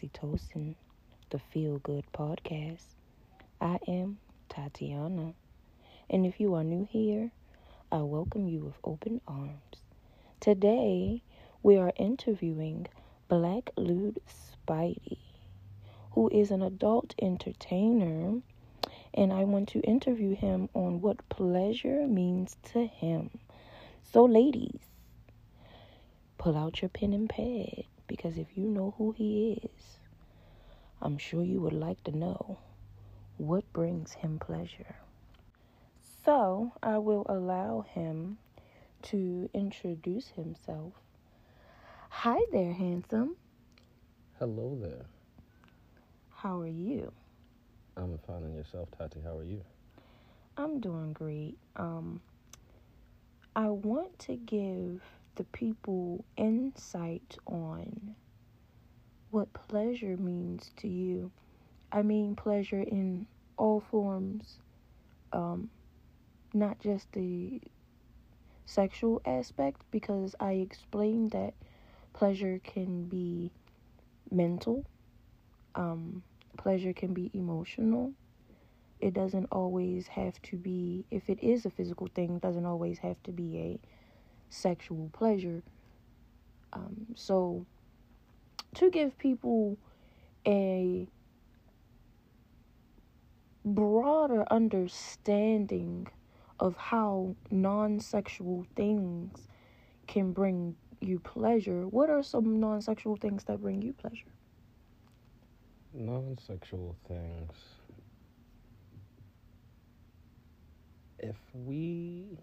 Oxytocin, the Feel Good Podcast. I am Tatiana, and if you are new here, I welcome you with open arms. Today, we are interviewing BlackLewdSpidey, who is an adult entertainer, and I want to interview him on what pleasure means to him. So, ladies, pull out your pen and pad because if you know who he is, I'm sure you would like to know what brings him pleasure. So, I will allow him to introduce himself. Hi there, handsome. Hello there. How are you? I'm fine and yourself, Tati. How are you? I'm doing great. Um I want to give the people insight on what pleasure means to you. I mean, pleasure in all forms, um, not just the sexual aspect, because I explained that pleasure can be mental, um, pleasure can be emotional. It doesn't always have to be, if it is a physical thing, doesn't always have to be a sexual pleasure. Um, so, to give people a broader understanding of how non sexual things can bring you pleasure, what are some non sexual things that bring you pleasure? Non sexual things. If we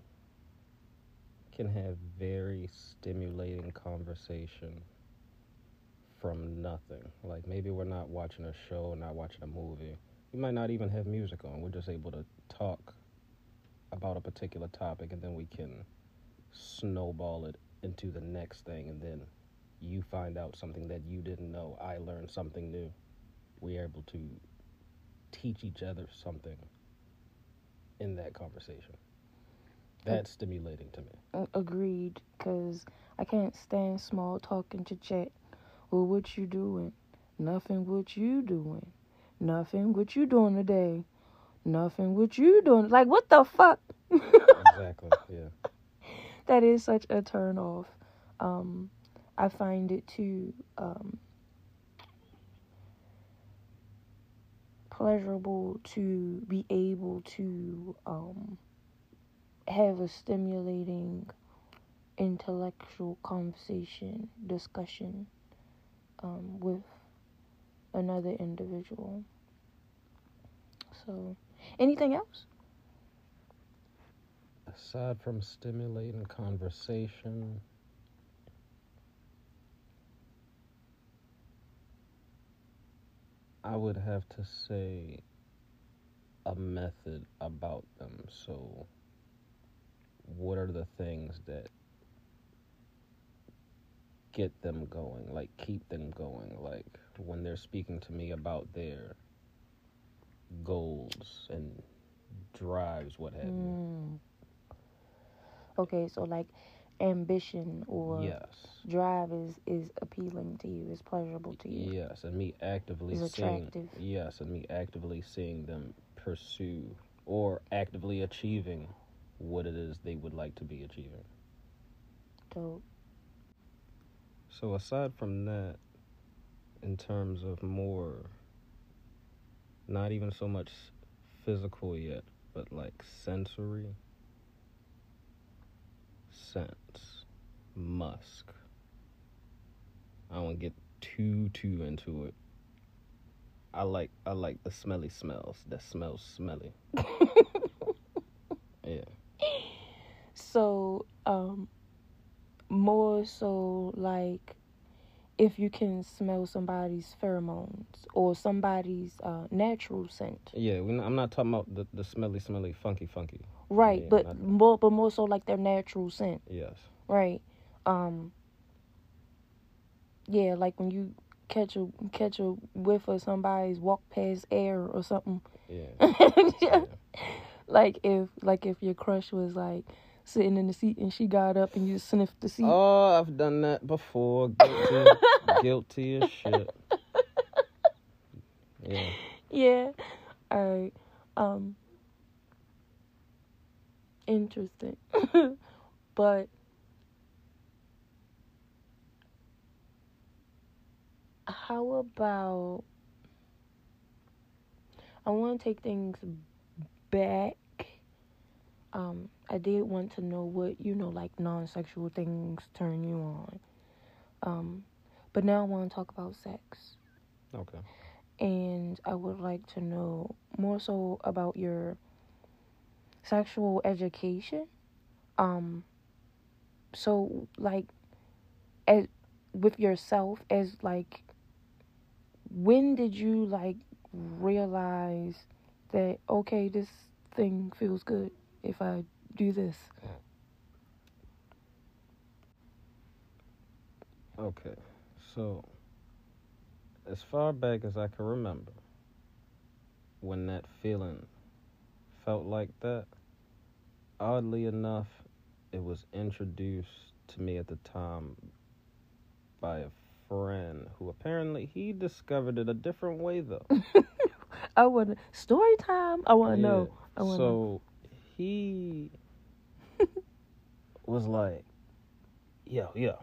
can have very stimulating conversation from nothing, like maybe we're not watching a show, not watching a movie, we might not even have music on, we're just able to talk about a particular topic and then we can snowball it into the next thing and then you find out something that you didn't know. I learned something new. We're able to teach each other something in that conversation. That's stimulating to me. Agreed, because I can't stand small talk and chit chat. Well, what you doing? Nothing. What you doing? Nothing. What you doing today? Nothing. What you doing? Like, what the fuck? exactly. Yeah. that is such a turn off. Um, I find it too um, pleasurable to be able to um, have a stimulating intellectual conversation, discussion um, with another individual. So, anything else? Aside from stimulating conversation, I would have to say a method about them. So, what are the things that get them going, like keep them going, like when they're speaking to me about their goals and drives, what have you. Mm. Okay, so like ambition or Yes. drive is is appealing to you, is pleasurable to you. Yes, and me actively Is seeing attractive. yes, and me actively seeing them pursue or actively achieving what it is they would like to be achieving. Dope. So aside from that, in terms of more, not even so much physical yet, but like sensory, scents, musk. I don't get too too into it. I like I like the smelly smells that smells smelly. yeah. So, um, more so like if you can smell somebody's pheromones or somebody's uh, natural scent, Yeah, we I'm not talking about the, the smelly, smelly, funky, funky. right? Yeah, but not- more, but more so like their natural scent, Yes. right? Um, yeah, like when you catch a catch a whiff of somebody's walk past air or something. Yeah. yeah. like if like if your crush was like sitting in the seat and she got up and you sniffed the seat. Oh, I've done that before. Guilty, guilty as shit. Yeah. Yeah. All right. Um. Interesting. but how about I want to take things back. Um, I did want to know what you know, like non-sexual things turn you on. Um, but now I want to talk about sex Okay. and I would like to know more so about your sexual education. Um so like as with yourself as like when did you like realize that okay this thing feels good if I do this? Okay. So, as far back as I can remember, when that feeling felt like that, oddly enough, it was introduced to me at the time by a friend who apparently he discovered it a different way though. I want to story time. I want to Yeah. know. I want to So he was like, "Yo, yo,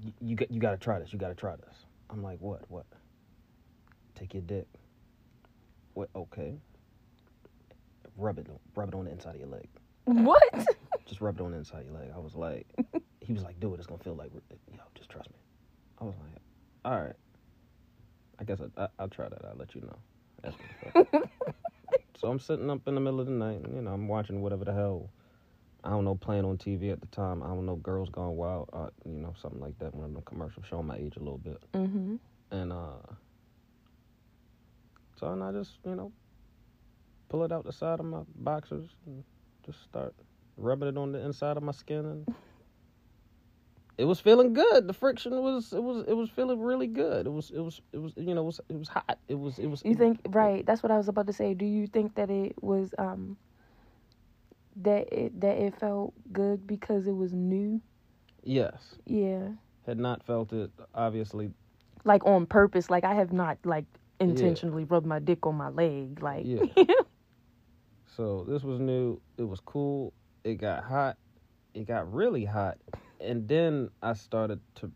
you, you got you got to try this. You got to try this." I'm like, "What? What?" Take your dick. What? Okay. Rub it. Rub it on the inside of your leg. What? Just rub it on the inside of your leg. I was like, he was like, "Do it. It's gonna feel like, yo, just trust me." I was like, "All right." I guess I, I, I'll try that. I'll let you know. So I'm sitting up in the middle of the night, and you know, I'm watching whatever the hell I don't know playing on TV at the time. I don't know, Girls Gone Wild, uh, you know, something like that. One of them commercials showing my age a little bit, mhm. and uh, so and I just you know pull it out the side of my boxers and just start rubbing it on the inside of my skin, and it was feeling good. The friction was it was it was feeling really good. It was it was it was you know it was it was hot. It was it was. You think right? That's what I was about to say. Do you think that it was um that it that it felt good because it was new? Yes. Yeah, Had not felt it obviously like on purpose. Like I have not like intentionally rubbed my dick on my leg. Like Yeah. So this was new. It was cool. It got hot. It got really hot, and then I started to.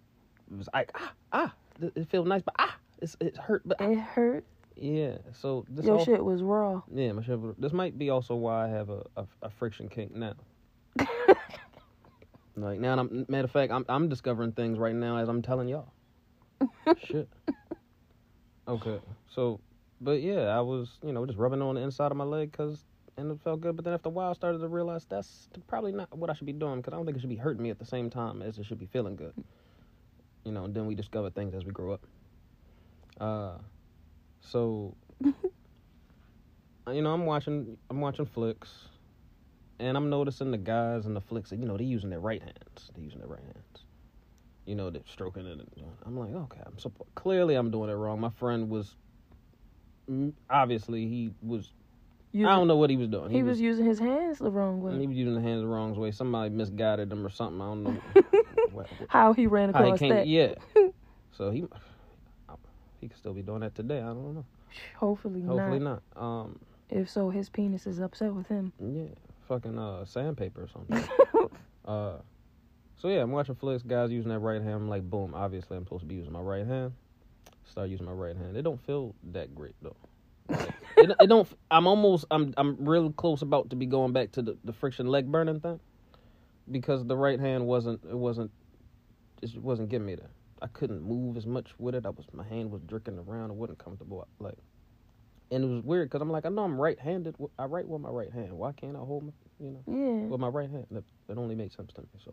It was like ah ah. It feels nice, but ah, it's it hurt. But ah. it hurt. yeah. So this Your all, shit was raw. yeah, my shit. This might be also why I have a a, a friction kink now. like now, I'm matter of fact, I'm I'm discovering things right now as I'm telling y'all. shit. Okay. So, but yeah, I was you know just rubbing on the inside of my leg because and it felt good. But then after a while, I started to realize that's probably not what I should be doing because I don't think it should be hurting me at the same time as it should be feeling good. You know, and then we discover things as we grow up. Uh, so, you know, I'm watching, I'm watching flicks, and I'm noticing the guys in the flicks, you know, they're using their right hands. They're using their right hands. You know, they're stroking it. And, I'm like, okay, I'm so clearly I'm doing it wrong. My friend was, obviously, he was Using, I don't know what he was doing. He, was, using his hands the wrong way. he was using the hands the wrong way. Somebody misguided him or something. I don't know. what, How he ran he across came, that. yeah. So he he could still be doing that today. I don't know. Hopefully, not. Hopefully not. not. Um, If so, his penis is upset with him. yeah, fucking uh sandpaper or something. uh, so yeah, I'm watching flicks. Guys using that right hand. I'm like, boom. Obviously, I'm supposed to be using my right hand. Start using my right hand. It don't feel that great though. It, it don't. I'm almost. I'm. I'm real close about to be going back to the, the friction leg burning thing, because the right hand wasn't. It wasn't. It wasn't getting me there. I couldn't move as much with it. I was. My hand was jerking around. It wasn't comfortable. Like, and it was weird because I'm like, I know I'm right-handed. I write with my right hand. Why can't I hold my, you know, Yeah. with my right hand? That, that only makes sense to me. So,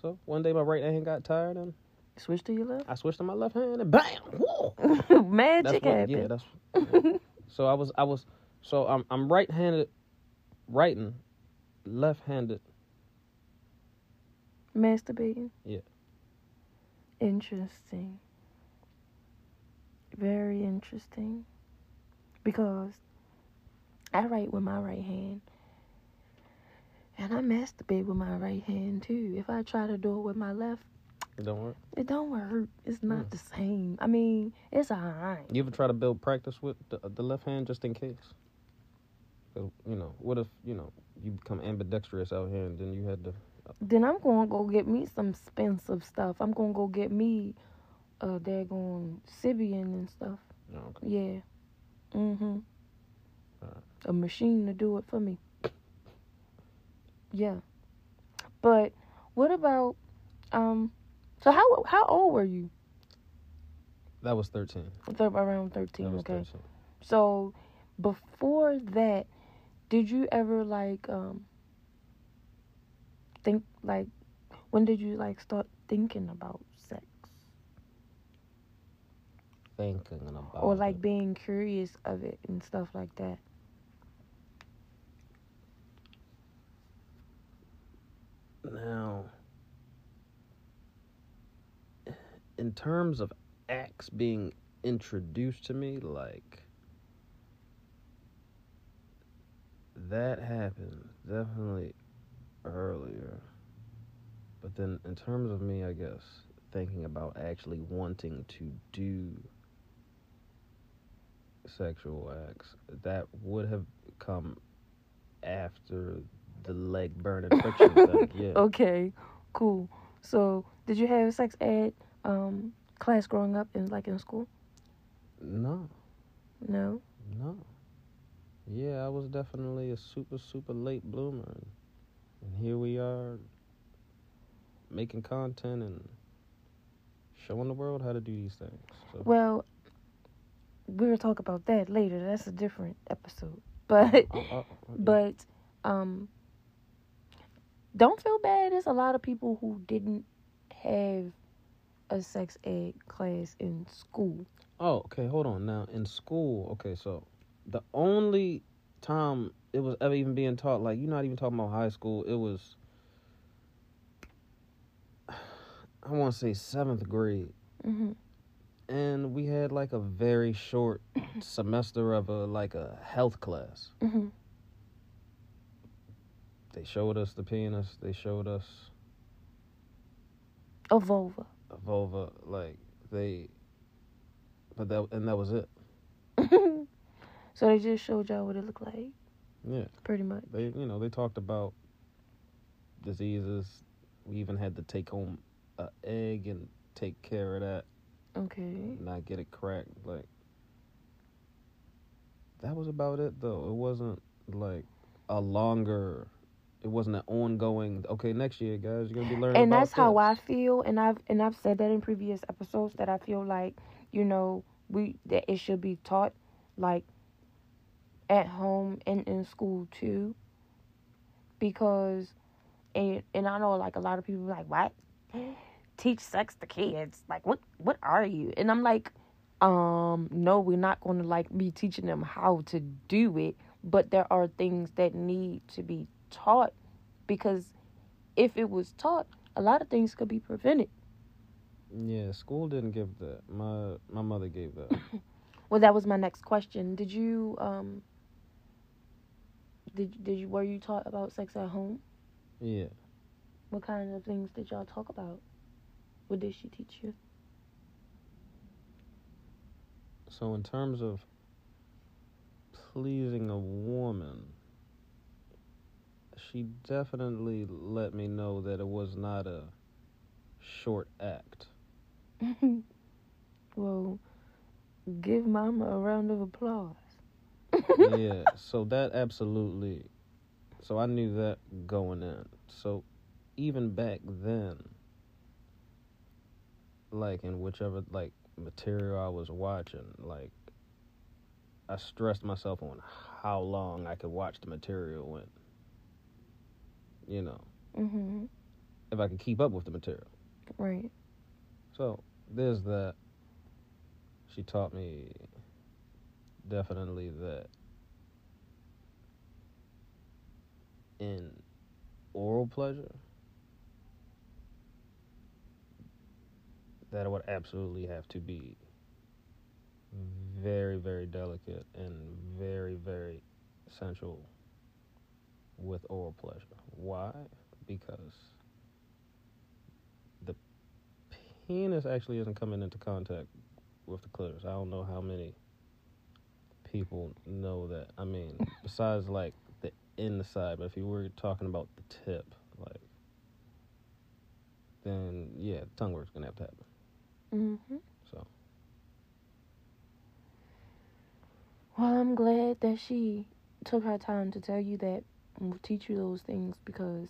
so one day my right hand got tired and Switch to your left. I switched to my left hand and bam, whoa. Magic what, happened. yeah, that's. so I was, I was, so I'm, I'm right-handed, writing, left-handed. Masturbating. Yeah. Interesting. Very interesting. Because I write with my right hand. And I masturbate with my right hand too. If I try to do it with my left, It don't work. it don't work. It's not Mm. the same. I mean, it's alright. You ever try to build practice with the, the left hand just in case? 'Cause, you know, what if you know you become ambidextrous out here and then you had to? Then I'm gonna go get me some expensive stuff. I'm gonna go get me a daggone Sybian and stuff. Okay. Yeah. Mm-hmm. A machine to do it for me. Yeah. But what about um so how how old were you? That was thirteen. Thir- Around That 13, was okay. 13. So before that, did you ever like um think like when did you like start thinking about sex Thinking about. or like it. being curious of it and stuff like that? Now, in terms of acts being introduced to me, like that happened definitely earlier. But then, in terms of me, I guess thinking about actually wanting to do sexual acts, that would have come after the leg burning friction thing. Yeah. Okay, cool. So did you have sex ed um class growing up in like in school? No, No. no. Yeah, I was definitely a super, super late bloomer. And, and here we are making content and showing the world how to do these things. So, Well, we'll talk about that later. That's a different episode. But oh, yeah. but um don't feel bad there's a lot of people who didn't have a sex ed class in school Oh, okay, hold on. Now, in school, okay, so the only time it was ever even being taught, like, you're not even talking about high school, it was, I want to say seventh grade. hmm And we had like a very short semester of a, like a health class. hmm They showed us the penis, they showed us a vulva vulva, like, they, but that, and that was it. so they just showed y'all what it looked like Yeah. pretty much They, you know, they talked about diseases. We even had to take home a egg and take care of that, okay not get it cracked. Like that was about it, though. It wasn't like a longer. It wasn't an ongoing. Okay, next year, guys, you're gonna be learning. and that's how this." i feel and i've and i've said that in previous episodes that i feel like you know we that it should be taught like at home and in school too because and and i know like a lot of people like what teach sex to kids like what what are you and i'm like um no we're not going to like be teaching them how to do it but there are things that need to be taught because if it was taught a lot of things could be prevented Yeah, school didn't give that. My my mother gave that. well that was my next question did you um did did you were you taught about sex at home yeah. what kind of things did y'all talk about what did she teach you So in terms of pleasing a woman, she definitely let me know that it was not a short act. well give mama a round of applause yeah, so that absolutely so I knew that going in. So even back then like in whichever like material I was watching, like I stressed myself on how long I could watch the material and you know, hmm if I can keep up with the material. right So there's that. She taught me definitely that in oral pleasure, that it would absolutely have to be very, very delicate and very, very sensual. With oral pleasure. Why? Because the penis actually isn't coming into contact with the clitoris. I don't know how many people know that. I mean, besides like the inside, but if you were talking about the tip, like, then yeah, tongue work's gonna have to happen. Mm-hmm. So Well, I'm glad that she took her time to tell you that will teach you those things because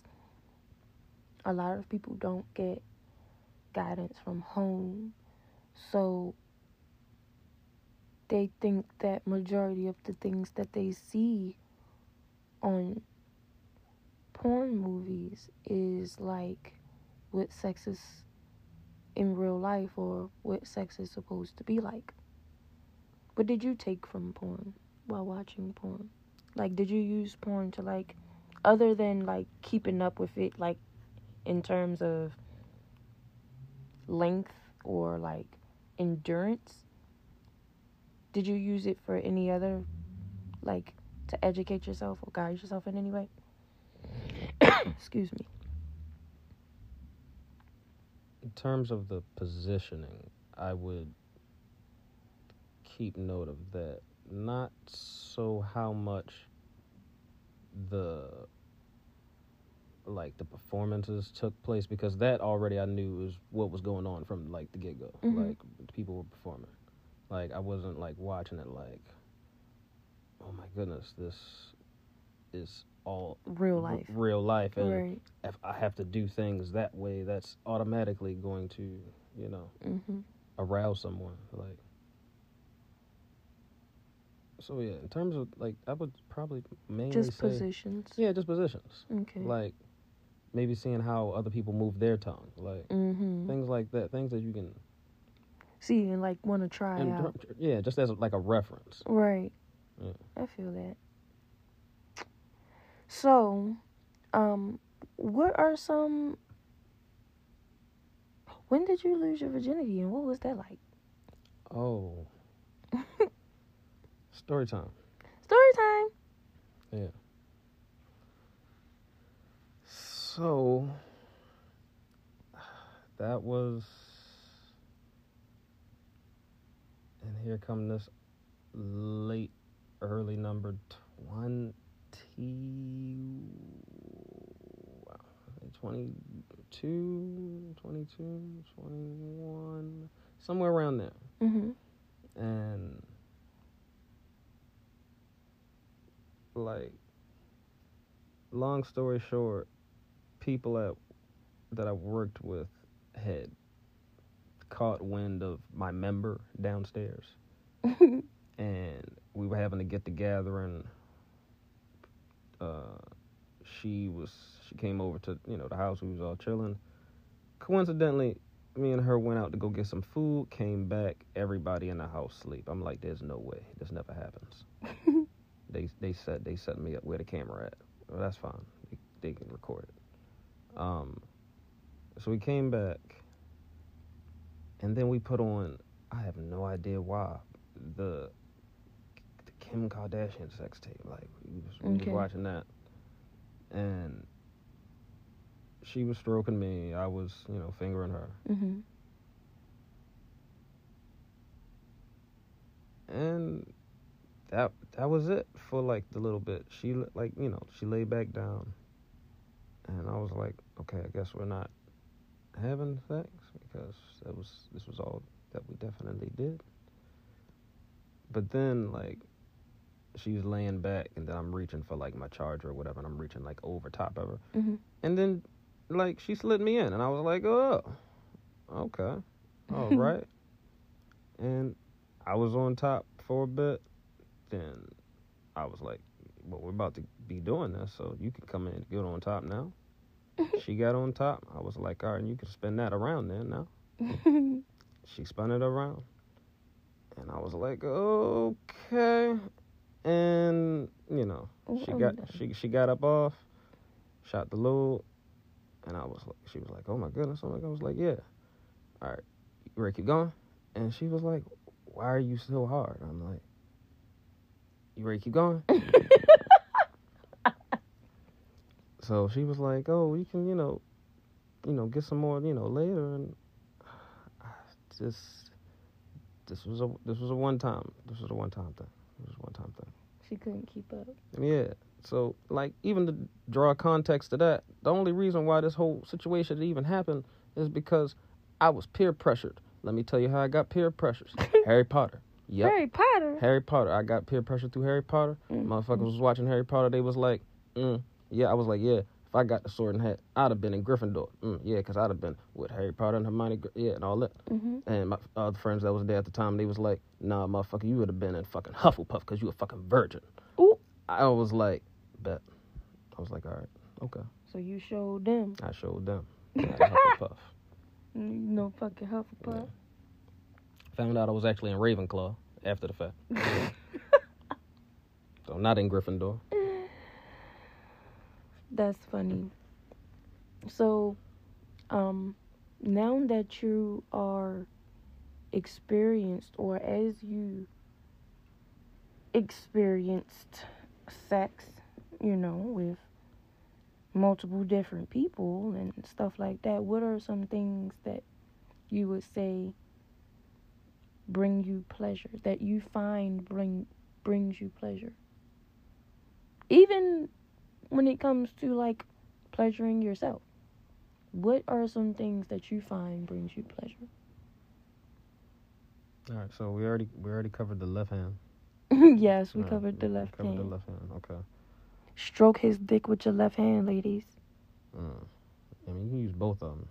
a lot of people don't get guidance from home. So they think that majority of the things that they see on porn movies is like what sex is in real life or what sex is supposed to be like. What did you take from porn while watching porn? Like, did you use porn to, like, other than, like, keeping up with it, like, in terms of length or, like, endurance? Did you use it for any other, like, to educate yourself or guide yourself in any way? Excuse me. in terms of the positioning, I would keep note of that. Not so how much the like the performances took place because that already I knew was what was going on from like the get go. Mhm. Like people were performing. Like I wasn't like watching it like, oh my goodness, this is all Real r- life. real life, and Right. if I have to do things that way, that's automatically going to, you know, Mm-hmm. arouse someone. Like, so yeah. In terms of like, I would probably mainly Just say, positions. yeah, just positions. Okay. Like, maybe seeing how other people move their tongue, like mm-hmm. things like that. Things that you can, See, and, like, want to try and out. yeah, just as like a reference. Right. Yeah. I feel that. So, um, what are some? When did you lose your virginity, and what was that like? Oh, story time. Story time. Yeah. So that was and here come this late early number 20 wow, 22 22 21 somewhere around there Mm-hmm. and like long story short people at that I worked with had caught wind of my member downstairs. And we were having to get together and uh she was she came over to you know the house. We was all chilling. Coincidentally me and her went out to go get some food came back everybody in the house sleep i'm like there's no way. This never happens they they set they set me up where the camera at. Well, that's fine. They, they can record it. Um so we came back and then we put on i have no idea why the the kim kardashian sex tape. Like we was, we was watching that. And she was stroking me. I was you know fingering her. Mm-hmm. and that that was it for like the little bit. She like you know she lay back down, and I was like, okay, I guess we're not having sex because that was this was all that we definitely did. But then like she's laying back, and then I'm reaching for like my charger or whatever, and I'm reaching like over top of her, Mm-hmm. and then like she slid me in, and I was like, oh, okay, all right, and I was on top for a bit. Then I was like, well, we're about to be doing this, so you can come in and get on top now. she got on top. I was like, all right, you can spin that around then now. She spun it around. And I was like, okay. And, you know, she got she she got up off, shot the load, and I was like she was like, Oh my goodness. Oh like I was like, Yeah. All right, you keep going? And she was like, Why are you so hard? I'm like, You ready to keep going? so she was like, "Oh, you can, you know, you know, get some more, you know, later." And I just this was a this was a one time this was a one time thing. This was a one time thing. She couldn't keep up. Yeah. So like even to draw context to that, the only reason why this whole situation even happened is because I was peer pressured. Let me tell you how I got peer pressures. Harry Potter. Yep. Harry Potter. Harry Potter. I got peer pressure through Harry Potter. Mm. Motherfuckers was watching Harry Potter. They was like, mm, yeah. I was like, yeah. If I got the sword and hat, I'd have been in Gryffindor. Mm, yeah, because I'd have been with Harry Potter and Hermione. Yeah, and all that. hmm And my other friends that was there at the time, they was like, nah, motherfucker, you would have been in fucking Hufflepuff because you a fucking virgin. Ooh. I was like, bet. I was like, all right, okay. So you showed them. I showed them. Yeah, Hufflepuff. No fucking Hufflepuff. Found out I was actually in Ravenclaw after the fact. so I'm not in Gryffindor. That's funny. So, um, now that you are experienced, or as you experienced sex, you know, with multiple different people and stuff like that, what are some things that you would say bring you pleasure, that you find bring brings you pleasure? Even when it comes to like pleasuring yourself, what are some things that you find brings you pleasure? All right, so we already we already covered the left hand. yes, we right, covered the we left covered hand. the left hand. Okay. Stroke his dick with your left hand, ladies. Mm. I mean, you can use both of them.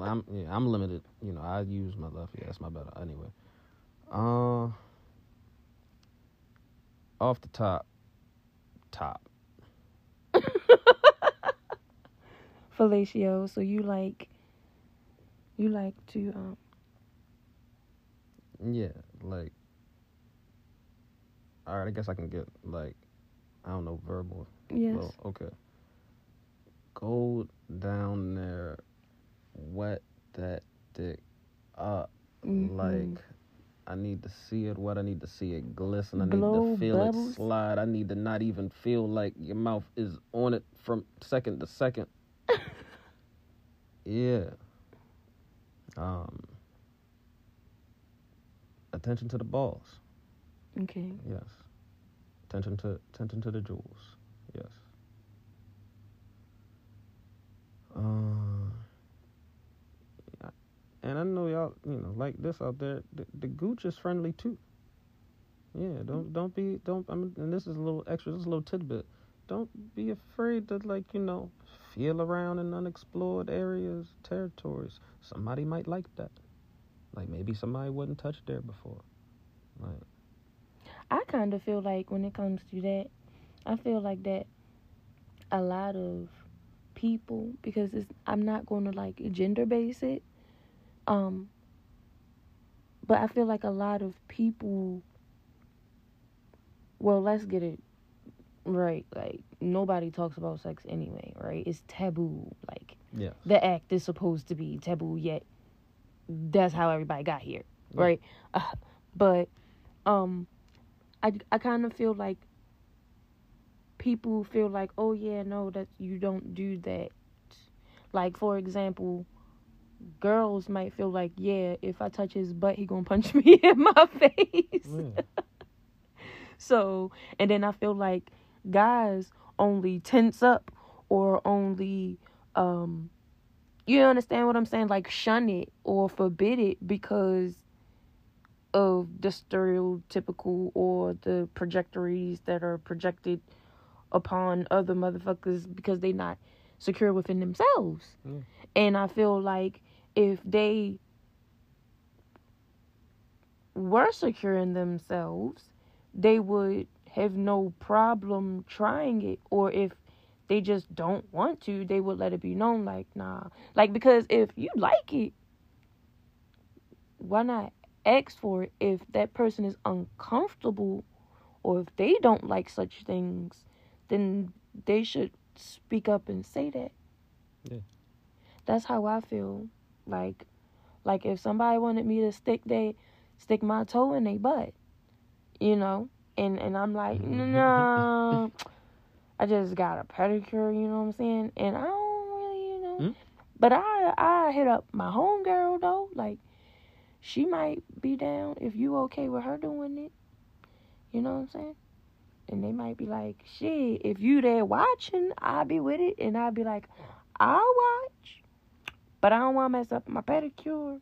I'm yeah, I'm limited. You know, I use my left. Yeah, that's my better. Anyway, uh, off the top, top. Fellatio, so you like you like to um Yeah, like. All right, I guess I can get like, I don't know, verbal. yes. Well, okay. Go down there, wet that dick up. Mhm. Like, I need to see it wet. I need to see it glisten. I need to feel bubbles. it slide. I need to not even feel like your mouth is on it from second to second. yeah. Um. Attention to the balls. Okay. Yes. Attention to attention to the jewels. Yes. Yeah. And I know y'all, you know, like this out there. The, the gooch is friendly too. Yeah, don't mm-hmm. don't be don't. I mean, and this is a little extra. This is a little tidbit. Don't be afraid to like you know feel around in unexplored areas, territories. Somebody might like that. Like maybe somebody wasn't touched there before. Like I kind of feel like when it comes to that, I feel like that a lot of people because it's I'm not going to like gender base it. Um but I feel like a lot of people well, let's get it right. Like nobody talks about sex anyway, right? It's taboo. Like yeah. the act is supposed to be taboo yet that's how everybody got here Yeah. right uh, but um i i kind of feel like people feel like oh yeah no that you don't do that like for example girls might feel like yeah if i touch his butt he gonna punch me in my face Yeah. so, and then I feel like guys only tense up or only, um, you understand what I'm saying? Like shun it or forbid it because of the stereotypical or the trajectories that are projected upon other motherfuckers because they not secure within themselves. And I feel like if they were secure in themselves, they would have no problem trying it. Or if they just don't want to, they would let it be known, like, nah. Like, because if you like it, why not ask for it if that person is uncomfortable or if they don't like such things, then they should speak up and say that. Yeah. That's how I feel. Like like if somebody wanted me to stick they stick my toe in their butt, you know, and and I'm like, no, I just got a pedicure, you know what I'm saying? And I don't really, you know. Mm. But I I hit up my homegirl though, like she might be down if you okay with her doing it. You know what I'm saying? And they might be like, shit, if you there watching, I'll be with it. And I'll be like, I'll watch. But I don't want to mess up my pedicure.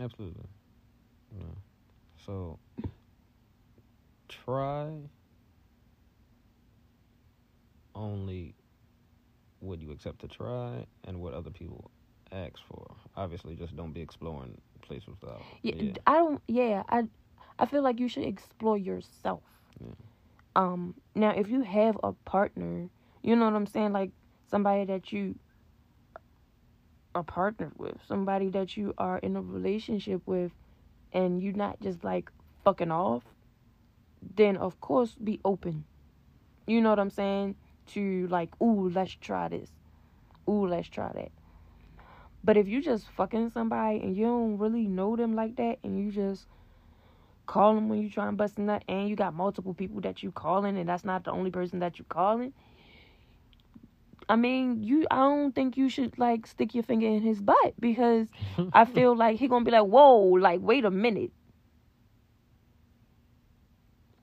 Absolutely. Yeah. So try only what you accept to try and what other people ask for. Obviously, just don't be exploring places without. Yeah, Yeah. I don't. Yeah, I, I feel like you should explore yourself. Yeah. Um. Now, if you have a partner, you know what I'm saying, like somebody that you are partnered with, somebody that you are in a relationship with, and you're not just like fucking off, then of course be open. You know what I'm saying? To like, ooh, let's try this. Ooh, let's try that. But if you just fucking somebody and you don't really know them like that, and you just call them when you try and bust a nut, and you got multiple people that you calling, and that's not the only person that you calling. I mean, you. I don't think you should like stick your finger in his butt because I feel like he gonna be like, whoa, like wait a minute,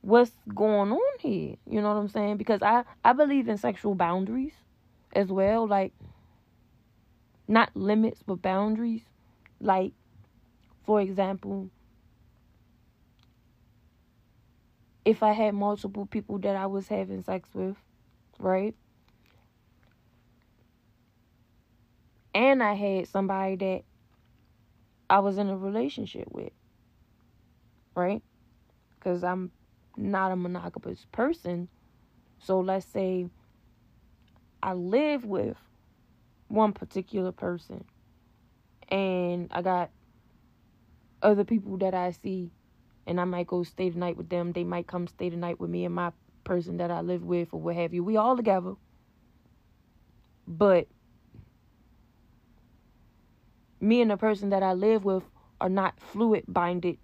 what's going on here? You know what I'm saying? Because I I believe in sexual boundaries as well, like not limits but boundaries. Like, for example, if I had multiple people that I was having sex with, right? And I had somebody that I was in a relationship with, right? Because I'm not a monogamous person. So let's say I live with one particular person and I got other people that I see and I might go stay the night with them. They might come stay the night with me and my person that I live with or what have you. We all together. But me and the person that I live with are not fluid binded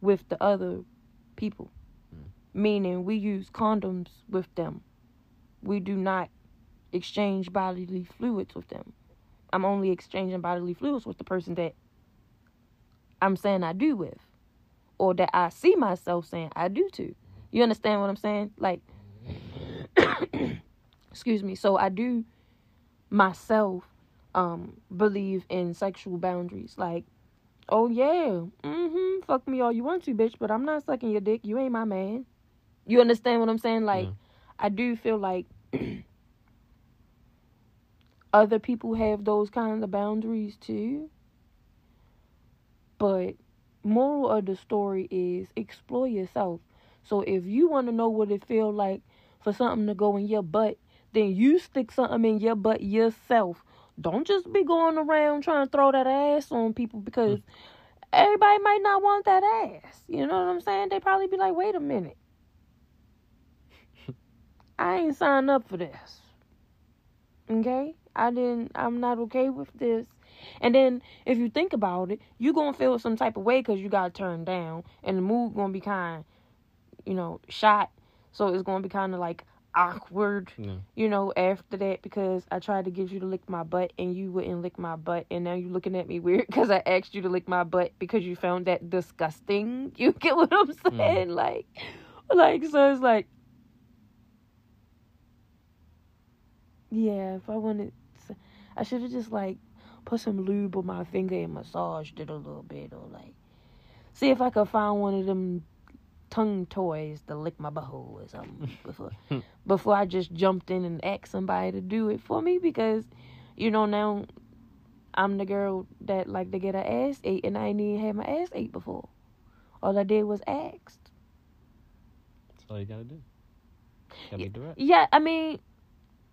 with the other people. Mm. Meaning we use condoms with them. We do not exchange bodily fluids with them. I'm only exchanging bodily fluids with the person that I'm saying I do with. Or that I see myself saying I do to. You understand what I'm saying? Like excuse me. So I do myself um believe in sexual boundaries. Like, oh yeah, mm-hmm, fuck me all you want to, bitch, but I'm not sucking your dick. You ain't my man. You understand what I'm saying? Like, Yeah. I do feel like other people have those kinds of boundaries too. But moral of the story is explore yourself. So if you want to know what it feel like for something to go in your butt, then you stick something in your butt yourself. Don't just be going around trying to throw that ass on people because mm. everybody might not want that ass. You know what I'm saying? They probably be like, wait a minute. I ain't signed up for this. Okay? I didn't I'm not okay with this. And then if you think about it, you're gonna feel some type of way because you got turned down, and the mood gonna be kind, you know, shot. So it's gonna be kind of like awkward, Yeah. you know, after that because I tried to get you to lick my butt and you wouldn't lick my butt, and now you're looking at me weird because I asked you to lick my butt because you found that disgusting. You get what I'm mm. saying? Like, like so it's like, yeah. If I wanted, I should have just like put some lube on my finger and massaged it a little bit, or like see if I could find one of them tongue toys to lick my butthole or something before before I just jumped in and asked somebody to do it for me because you know now I'm the girl that like to get her ass ate and I ain't even had my ass ate before. All I did was asked. That's all you gotta do. Gotta be direct. Yeah, I mean,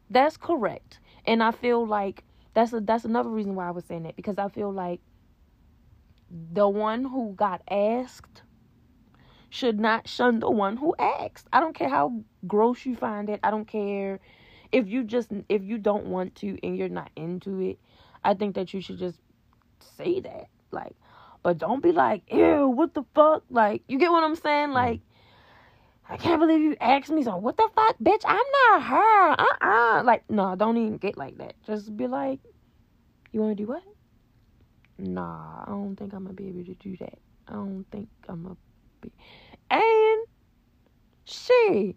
that's correct. And I feel like that's a, that's another reason why I was saying that because I feel like the one who got asked should not shun the one who asked. I don't care how gross you find it. I don't care if you just if you don't want to and you're not into it. I think that you should just say that. Like, but don't be like, ew, what the fuck? Like, you get what I'm saying? Like, I can't believe you asked me so. What the fuck, bitch? I'm not her. Uh uh Like, no, don't even get like that. Just be like, you want to do what? Nah, I don't think I'm gonna be able to do that. I don't think I'm gonna be. And shit,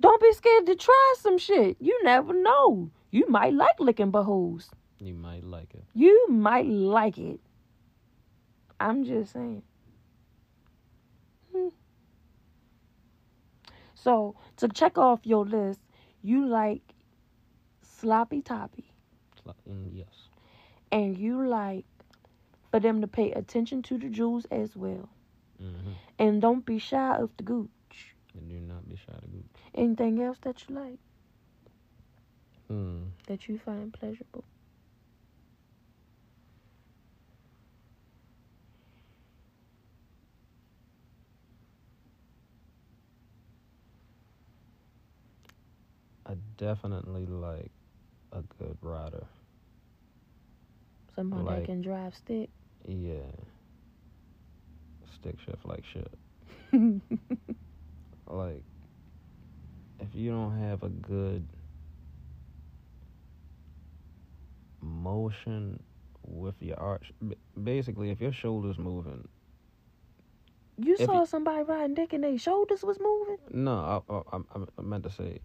don't be scared to try some shit. You never know. You might like licking buttholes. You might like it. You might like it. I'm just saying. Hmm. So, to check off your list, you like sloppy toppy, mm, yes. and you like for them to pay attention to the jewels as well. Mm-hmm. And don't be shy of the gooch. And do not be shy to go. Anything else that you like, Hmm. that you find pleasurable? I definitely like a good rider. Someone Like- that can drive stick. Yeah. Stick shift like shit. Like, if you don't have a good motion with your arch, basically, if your shoulders moving, you saw you- somebody riding dick and their shoulders was moving. no, I, I, I, I meant to say,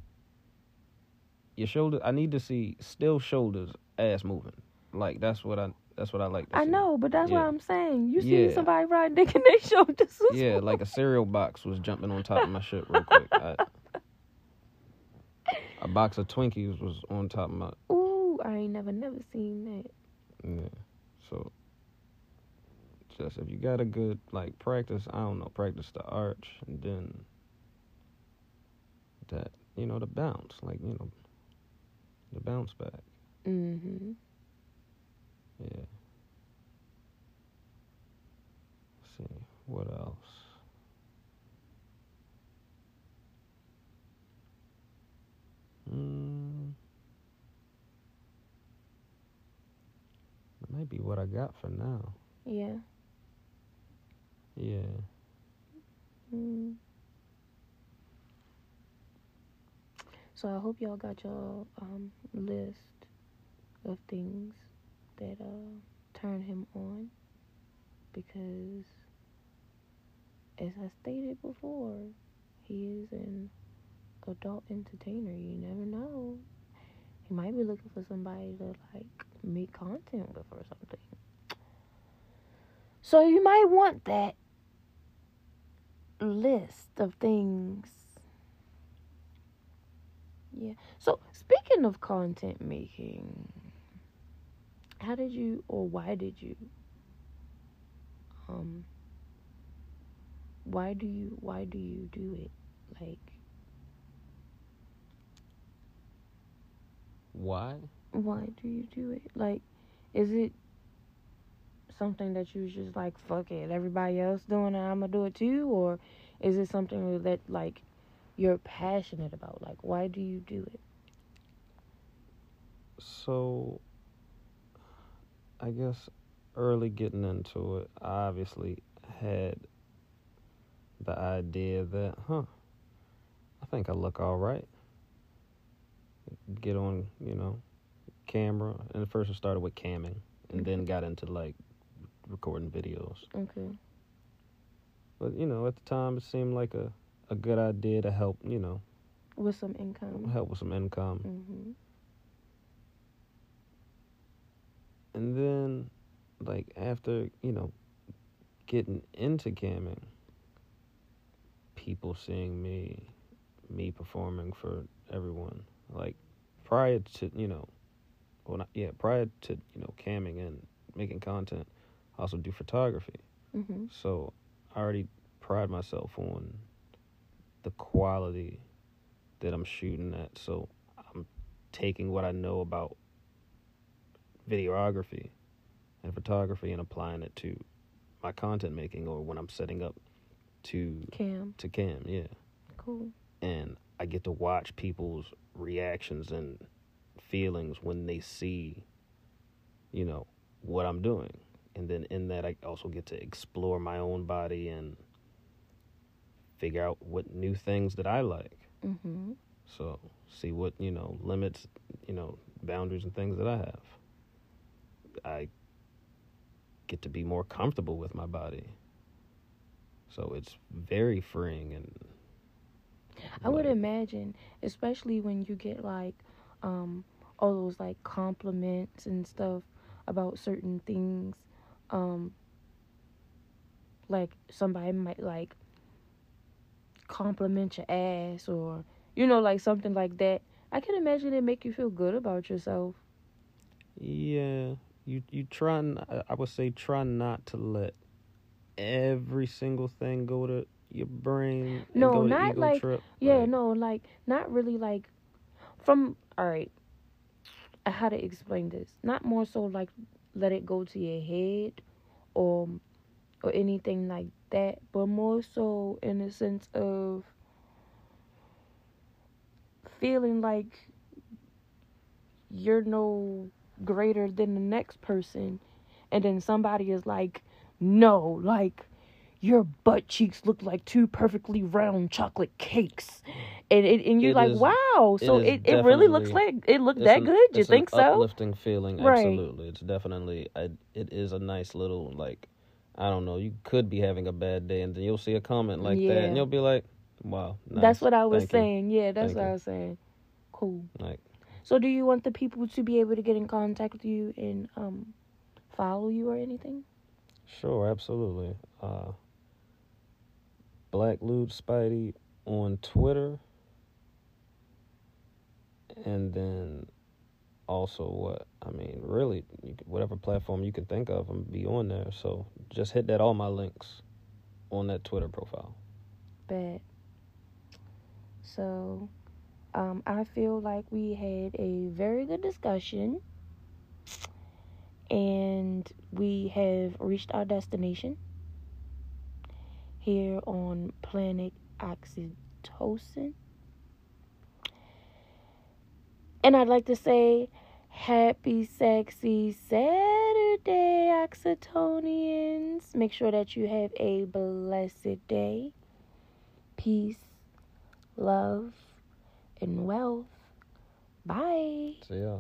your shoulder. I need to see still shoulders, ass moving. Like that's what I. That's what I like. To I see. know, but that's what I'm saying. You see Yeah. somebody riding dick and their shoulders was Yeah, like a cereal box was jumping on top of my shit real quick. I, a box of Twinkies was on top of my. Ooh, I ain't never, never seen that. Yeah. So, just if you got a good like practice, I don't know, practice the arch, and then that you know the bounce, like you know, the bounce back. Mm-hmm. Yeah. Let's see what else. Mm. That might be what I got for now. Yeah. Yeah. Mm. So I hope y'all got your um list of things that uh turn him on because as I stated before, he is an adult entertainer. You never know. He might be looking for somebody to like make content with or something. So you might want that list of things. Yeah. So speaking of content making, how did you or why did you um why do you why do you do it? Like Why? why do you do it? Like is it something that you was just like fuck it, everybody else doing it, I'm gonna do it too or is it something that like you're passionate about? Like why do you do it? So, I guess early getting into it, I obviously had the idea that, huh, I think I look all right. Get on, you know, camera. And at first, I started with camming and then got into like recording videos. Okay. But, you know, at the time, it seemed like a, a good idea to help, you know, With some income. help with some income. Mm-hmm. And then, like, after, you know, getting into camming, people seeing me, me performing for everyone. Like, prior to, you know, well, not, yeah, prior to, you know, camming and making content, I also do photography. Mm-hmm. So I already pride myself on the quality that I'm shooting at. So I'm taking what I know about videography and photography and applying it to my content making or when I'm setting up to Cam. to cam, yeah. Cool. And I get to watch people's reactions and feelings when they see you know what I'm doing. And then in that I also get to explore my own body and figure out what new things that I like. Mm-hmm. So see what you know limits, you know boundaries and things that I have. I get to be more comfortable with my body. So it's very freeing and I would imagine, especially when you get like um all those like compliments and stuff about certain things. Um like somebody might like compliment your ass or you know like something like that. I can imagine it make you feel good about yourself. Yeah, you you try. I would say try not to let every single thing go to your brain. and No, not like- trip. Yeah, Like, no, like not really like from all right. How to explain this? Not more so like let it go to your head or or anything like that, but more so in the sense of feeling like you're no greater than the next person and then somebody is like no like your butt cheeks look like two perfectly round chocolate cakes and it, and you're It like is- wow so is it, it really looks like it looked that an- good you think so Uplifting feeling, Right. absolutely. It's definitely. I, it is a nice little like. I don't know. You could be having a bad day, and then you'll see a comment like that, and you'll be like, "Wow, nice. that's what i was Thank you." saying yeah that's Thank what you. i was saying cool Like, so do you want the people to be able to get in contact with you and um follow you or anything Sure, absolutely. Uh, BlackLewdSpidey on Twitter. And then also what? I mean, really, whatever platform you can think of, I'm be on there. So just hit that all my links on that Twitter profile. bad. So, um, I feel like we had a very good discussion, and we have reached our destination here on planet Oxytocin. And I'd like to say, Happy Sexy Saturday, Oxytonians. Make sure that you have a blessed day. Peace, love, and wealth. Bye. So yeah.